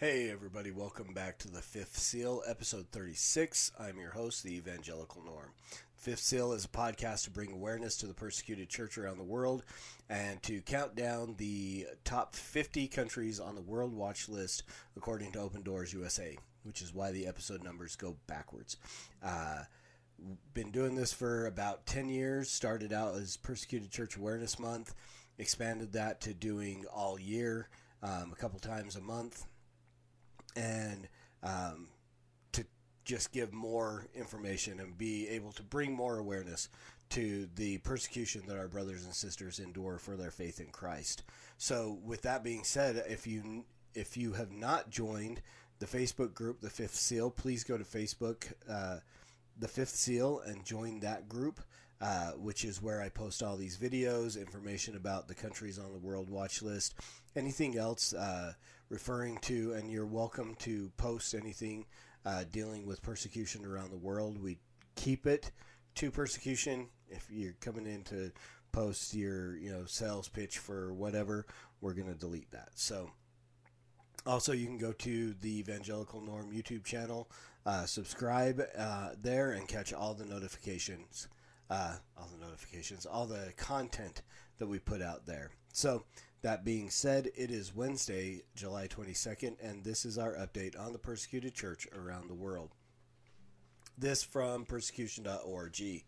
Hey, everybody, welcome back to the Fifth Seal, episode 36. I'm your host, the Evangelical Norm. Fifth Seal is a podcast to bring awareness to the persecuted church around the world and to count down the top 50 countries on the World Watch list according to Open Doors USA, which is why the episode numbers go backwards. Uh, been doing this for about 10 years, started out as Persecuted Church Awareness Month, expanded that to doing all year, um, a couple times a month and um, to just give more information and be able to bring more awareness to the persecution that our brothers and sisters endure for their faith in Christ. So, with that being said, if you if you have not joined the Facebook group, the Fifth Seal, please go to Facebook, uh, the Fifth Seal, and join that group. Uh, which is where I post all these videos, information about the countries on the World Watch list, anything else uh, referring to, and you're welcome to post anything uh, dealing with persecution around the world. We keep it to persecution. If you're coming in to post your you know sales pitch for whatever, we're going to delete that. So. Also, you can go to the Evangelical Norm YouTube channel, uh, subscribe uh, there, and catch all the notifications uh, all the notifications, all the content that we put out there. So, that being said, it is Wednesday, July 22nd, and this is our update on the persecuted church around the world. This from persecution.org.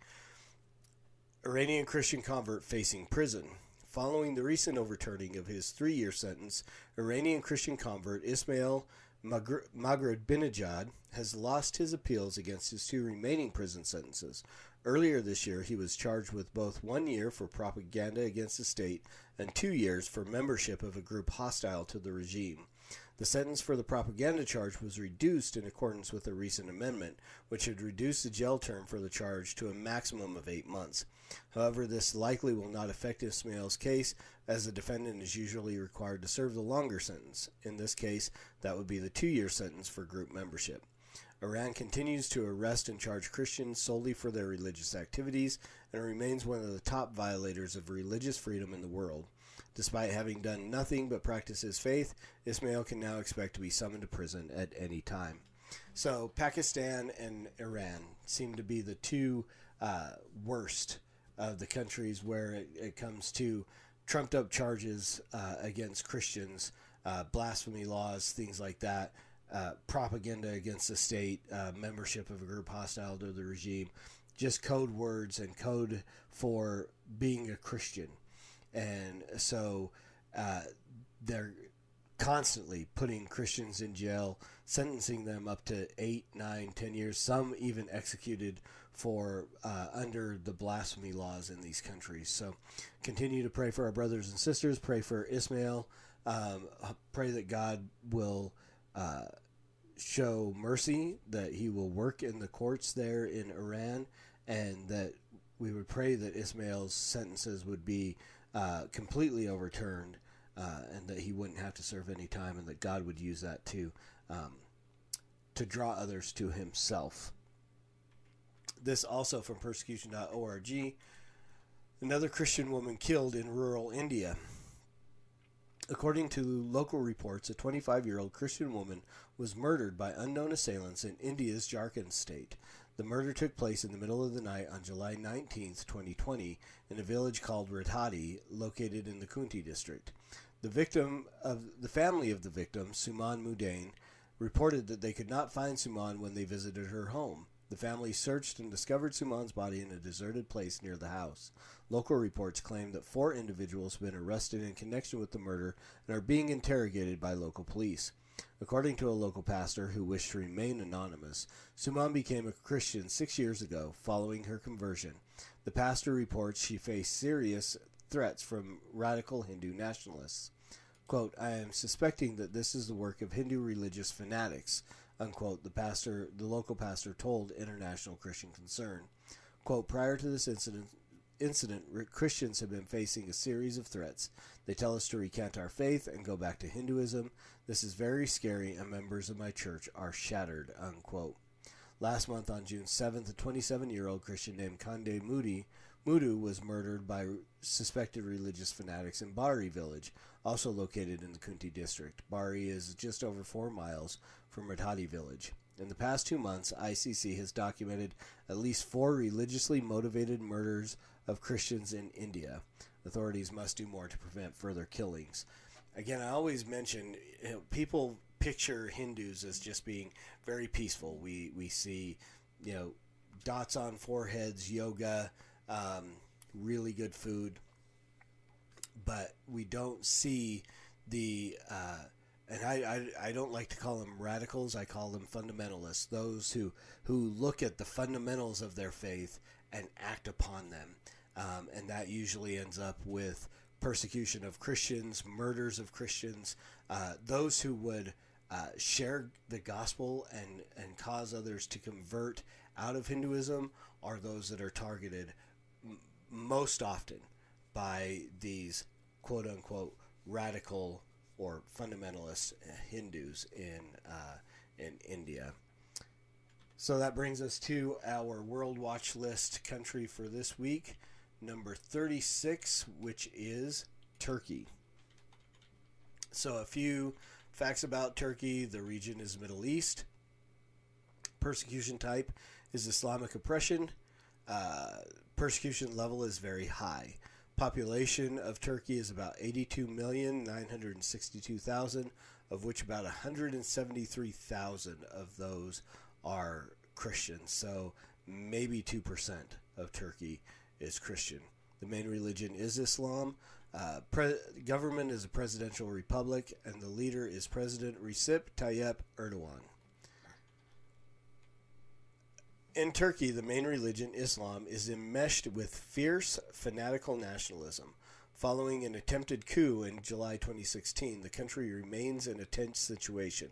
Iranian Christian convert facing prison. Following the recent overturning of his three year sentence, Iranian Christian convert Ismail Maghrebinejad has lost his appeals against his two remaining prison sentences. Earlier this year, he was charged with both one year for propaganda against the state and two years for membership of a group hostile to the regime. The sentence for the propaganda charge was reduced in accordance with a recent amendment, which had reduced the jail term for the charge to a maximum of eight months. However, this likely will not affect Ismail's case, as the defendant is usually required to serve the longer sentence. In this case, that would be the two year sentence for group membership. Iran continues to arrest and charge Christians solely for their religious activities and remains one of the top violators of religious freedom in the world. Despite having done nothing but practice his faith, Ismail can now expect to be summoned to prison at any time. So, Pakistan and Iran seem to be the two uh, worst of the countries where it, it comes to trumped up charges uh, against Christians, uh, blasphemy laws, things like that uh, propaganda against the state, uh, membership of a group hostile to the regime, just code words and code for being a Christian. And so uh, they're constantly putting Christians in jail, sentencing them up to eight, nine, ten years, some even executed for uh, under the blasphemy laws in these countries. So continue to pray for our brothers and sisters, pray for Ismail, um, pray that God will. Show mercy, that he will work in the courts there in Iran, and that we would pray that Ismail's sentences would be uh, completely overturned uh, and that he wouldn't have to serve any time, and that God would use that to um, to draw others to Himself. This also from persecution.org. Another Christian woman killed in rural India. According to local reports, a 25 year old Christian woman was murdered by unknown assailants in India's Jharkhand state. The murder took place in the middle of the night on July 19, 2020, in a village called Radhati, located in the Khunti district. The victim of the family of the victim, Suman Mudain, reported that they could not find Suman when they visited her home. The family searched and discovered Suman's body in a deserted place near the house. Local reports claim that four individuals have been arrested in connection with the murder and are being interrogated by local police. According to a local pastor who wished to remain anonymous, Suman became a Christian six years ago following her conversion. The pastor reports she faced serious threats from radical Hindu nationalists. Quote, I am suspecting that this is the work of Hindu religious fanatics, unquote, the pastor the local pastor told International Christian Concern. Quote, prior to this incident incident, Christians have been facing a series of threats. They tell us to recant our faith and go back to Hinduism. This is very scary, and members of my church are shattered. Unquote. Last month, on June 7th, a 27 year old Christian named Kande Moody Mudu was murdered by suspected religious fanatics in Bari village, also located in the Khunti district. Bari is just over four miles from Radhati village. In the past two months, ICC has documented at least four religiously motivated murders of Christians in India. Authorities must do more to prevent further killings. Again, I always mention you know, people picture Hindus as just being very peaceful. We we see, you know, dots on foreheads, yoga, um, really good food, but we don't see the. Uh, and I, I, I don't like to call them radicals. I call them fundamentalists. Those who who look at the fundamentals of their faith and act upon them, um, and that usually ends up with persecution of Christians, murders of Christians, uh, those who would uh, share the gospel and, and cause others to convert out of Hinduism are those that are targeted most often by these quote unquote radical or fundamentalist Hindus in uh, in India. So that brings us to our World Watch List country for this week number 36, which is Turkey. So, a few facts about Turkey the region is Middle East. Persecution type is Islamic oppression. Persecution level is very high. Population of Turkey is about 82,962,000, of which about 173,000 of those are Christians. So maybe 2% of Turkey is Christian. The main religion is Islam. Uh, pre- government is a presidential republic, and the leader is President Recep Tayyip Erdogan. In Turkey, the main religion, Islam, is enmeshed with fierce fanatical nationalism. Following an attempted coup in July 2016, the country remains in a tense situation.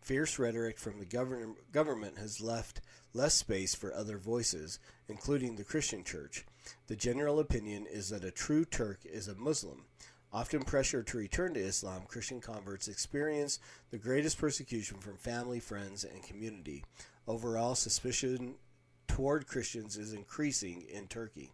Fierce rhetoric from the govern- government has left less space for other voices, including the Christian church. The general opinion is that a true Turk is a Muslim. Often pressured to return to Islam, Christian converts experience the greatest persecution from family, friends, and community. Overall, suspicion toward Christians is increasing in Turkey.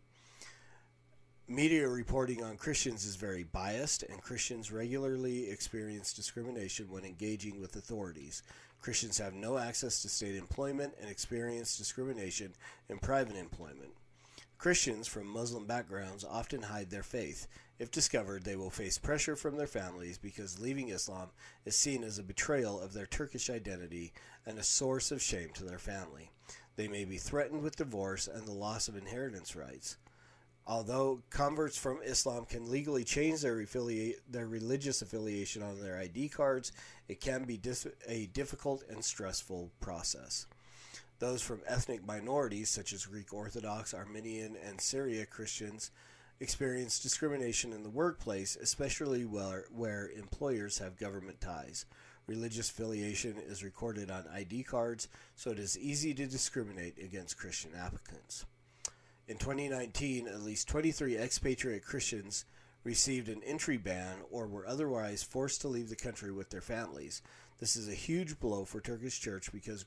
Media reporting on Christians is very biased, and Christians regularly experience discrimination when engaging with authorities. Christians have no access to state employment and experience discrimination in private employment. Christians from Muslim backgrounds often hide their faith. If discovered, they will face pressure from their families because leaving Islam is seen as a betrayal of their Turkish identity and a source of shame to their family. They may be threatened with divorce and the loss of inheritance rights. Although converts from Islam can legally change their, their religious affiliation on their ID cards, it can be dis- a difficult and stressful process. Those from ethnic minorities, such as Greek Orthodox, Armenian, and Syria Christians, experience discrimination in the workplace, especially where, where employers have government ties. Religious affiliation is recorded on ID cards, so it is easy to discriminate against Christian applicants. In 2019, at least 23 expatriate Christians received an entry ban or were otherwise forced to leave the country with their families. This is a huge blow for Turkish church because,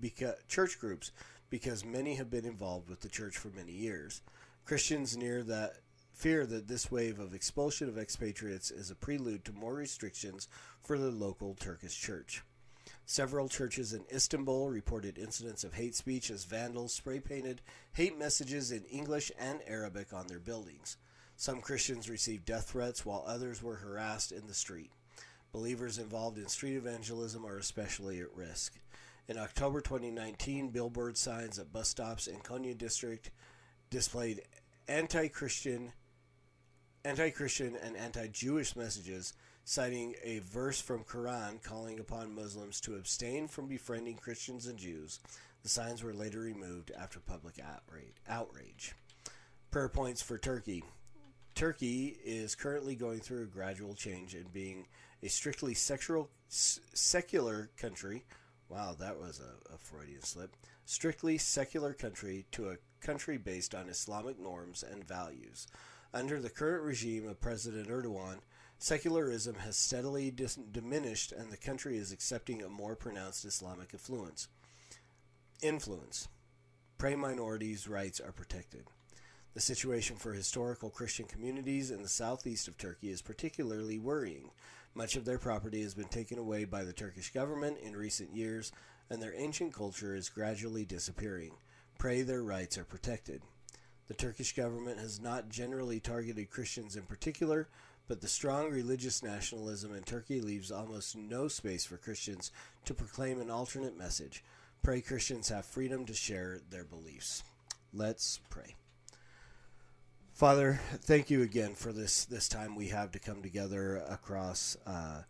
because church groups because many have been involved with the church for many years. Christians near that fear that this wave of expulsion of expatriates is a prelude to more restrictions for the local Turkish church. Several churches in Istanbul reported incidents of hate speech as vandals spray painted hate messages in English and Arabic on their buildings. Some Christians received death threats while others were harassed in the street. Believers involved in street evangelism are especially at risk. In October 2019, billboard signs at bus stops in Konya district displayed anti-Christian anti-Christian and anti-Jewish messages citing a verse from Quran calling upon Muslims to abstain from befriending Christians and Jews. The signs were later removed after public outrage. Prayer points for Turkey. Turkey is currently going through a gradual change in being a strictly sexual, secular country. Wow, that was a, a Freudian slip. Strictly secular country to a country based on Islamic norms and values. Under the current regime of President Erdogan, secularism has steadily dis- diminished and the country is accepting a more pronounced Islamic influence. Influence. Pray minorities' rights are protected. The situation for historical Christian communities in the southeast of Turkey is particularly worrying. Much of their property has been taken away by the Turkish government in recent years, and their ancient culture is gradually disappearing. Pray their rights are protected. The Turkish government has not generally targeted Christians in particular, but the strong religious nationalism in Turkey leaves almost no space for Christians to proclaim an alternate message. Pray Christians have freedom to share their beliefs. Let's pray. Father, thank you again for this this time we have to come together across uh,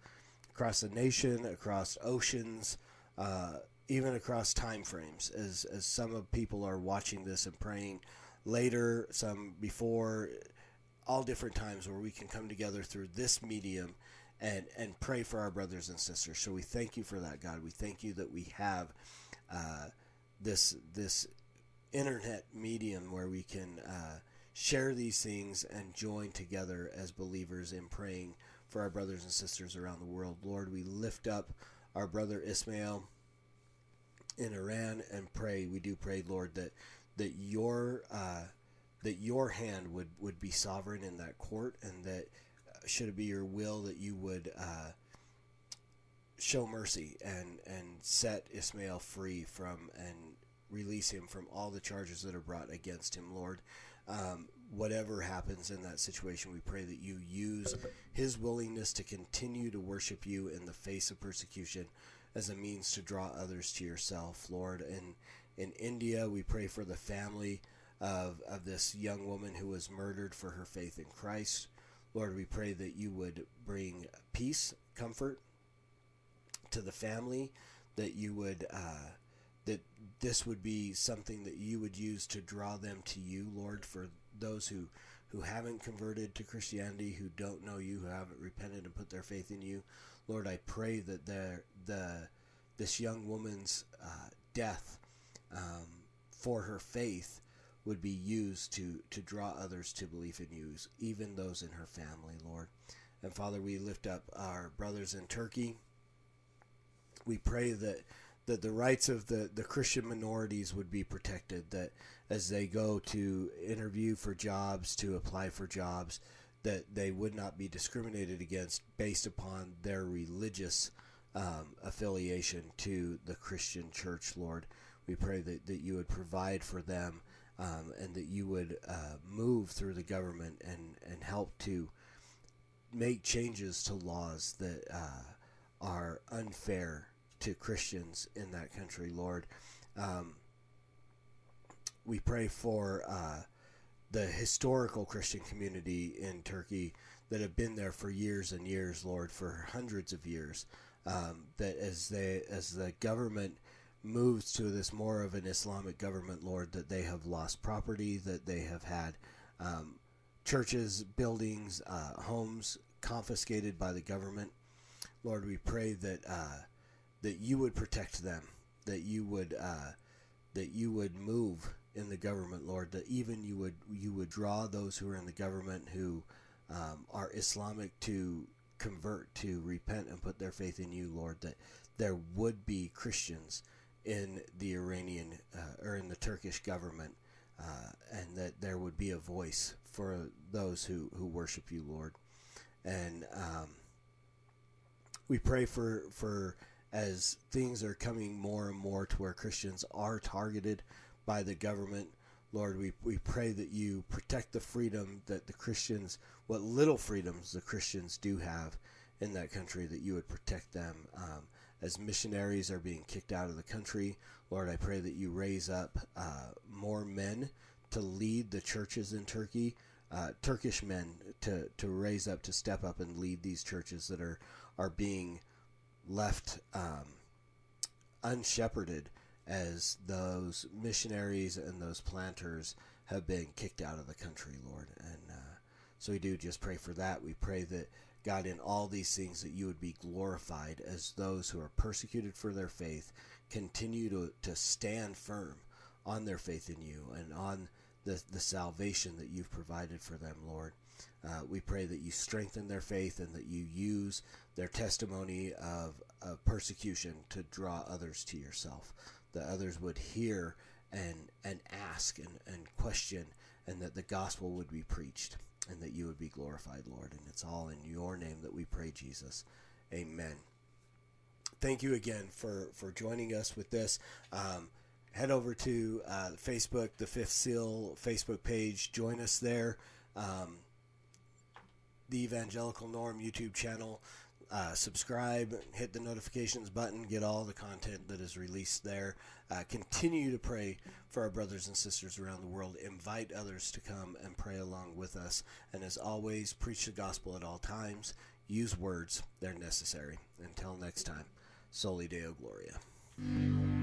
across the nation, across oceans, uh, even across time frames. As as some of people are watching this and praying later, some before, all different times where we can come together through this medium and and pray for our brothers and sisters. So we thank you for that, God. We thank you that we have uh, this this internet medium where we can uh, share these things and join together as believers in praying for our brothers and sisters around the world. Lord, we lift up our brother Ismail in Iran and pray. We do pray, Lord, that that your uh, that your hand would would be sovereign in that court, and that uh, should it be your will that you would. Uh, show mercy and and set Ismail free from and release him from all the charges that are brought against him, Lord um, whatever happens in that situation, we pray that you use his willingness to continue to worship you in the face of persecution as a means to draw others to yourself, Lord. And in India, we pray for the family of, of this young woman who was murdered for her faith in Christ. Lord, we pray that you would bring peace, comfort to the family, that you would. Uh, that this would be something that you would use to draw them to you, Lord, for those who who haven't converted to Christianity, who don't know you, who haven't repented and put their faith in you. Lord, I pray that the the this young woman's uh, death um, for her faith would be used to to draw others to believe in you, even those in her family, Lord. And Father, we lift up our brothers in Turkey. We pray that that the rights of the, the Christian minorities would be protected, that as they go to interview for jobs, to apply for jobs, that they would not be discriminated against based upon their religious um, affiliation to the Christian church, Lord. We pray that, that you would provide for them um, and that you would uh, move through the government and, and help to make changes to laws that uh, are unfair to Christians in that country, Lord. Um, we pray for uh, the historical Christian community in Turkey that have been there for years and years, Lord, for hundreds of years. Um, that as they as the government moves to this more of an Islamic government, Lord, that they have lost property, that they have had um, churches, buildings, uh, homes confiscated by the government. Lord, we pray that uh, that you would protect them, that you would uh, that you would move in the government, Lord, that even you would you would draw those who are in the government who um, are Islamic to convert, to repent and put their faith in you, Lord, that there would be Christians in the Iranian uh, or in the Turkish government, uh, and that there would be a voice for those who, who worship you, Lord. And um, we pray for for as things are coming more and more to where Christians are targeted by the government. Lord, we, we pray that you protect the freedom that the Christians, what little freedoms the Christians do have in that country, that you would protect them. Um, as missionaries are being kicked out of the country, Lord, I pray that you raise up uh, more men to lead the churches in Turkey, uh, Turkish men to, to raise up, to step up and lead these churches that are, are being left um, unshepherded as those missionaries and those planters have been kicked out of the country, Lord. And uh, so we do just pray for that. We pray that, God, in all these things, that you would be glorified as those who are persecuted for their faith continue to, to stand firm on their faith in you and on the, the salvation that you've provided for them, Lord. Uh, we pray that you strengthen their faith and that you use their testimony of, of persecution to draw others to yourself, that others would hear and, and ask and, and question, and that the gospel would be preached and that you would be glorified, Lord. And it's all in your name that we pray, Jesus. Amen. Thank you again for, for joining us with this. Um, head over to uh, Facebook, the Fifth Seal Facebook page. Join us there. Um, the Evangelical Norm YouTube channel. Uh, subscribe, hit the notifications button, get all the content that is released there. Uh, continue to pray for our brothers and sisters around the world. Invite others to come and pray along with us. And as always, preach the gospel at all times. Use words, they're necessary. Until next time, Soli Deo Gloria.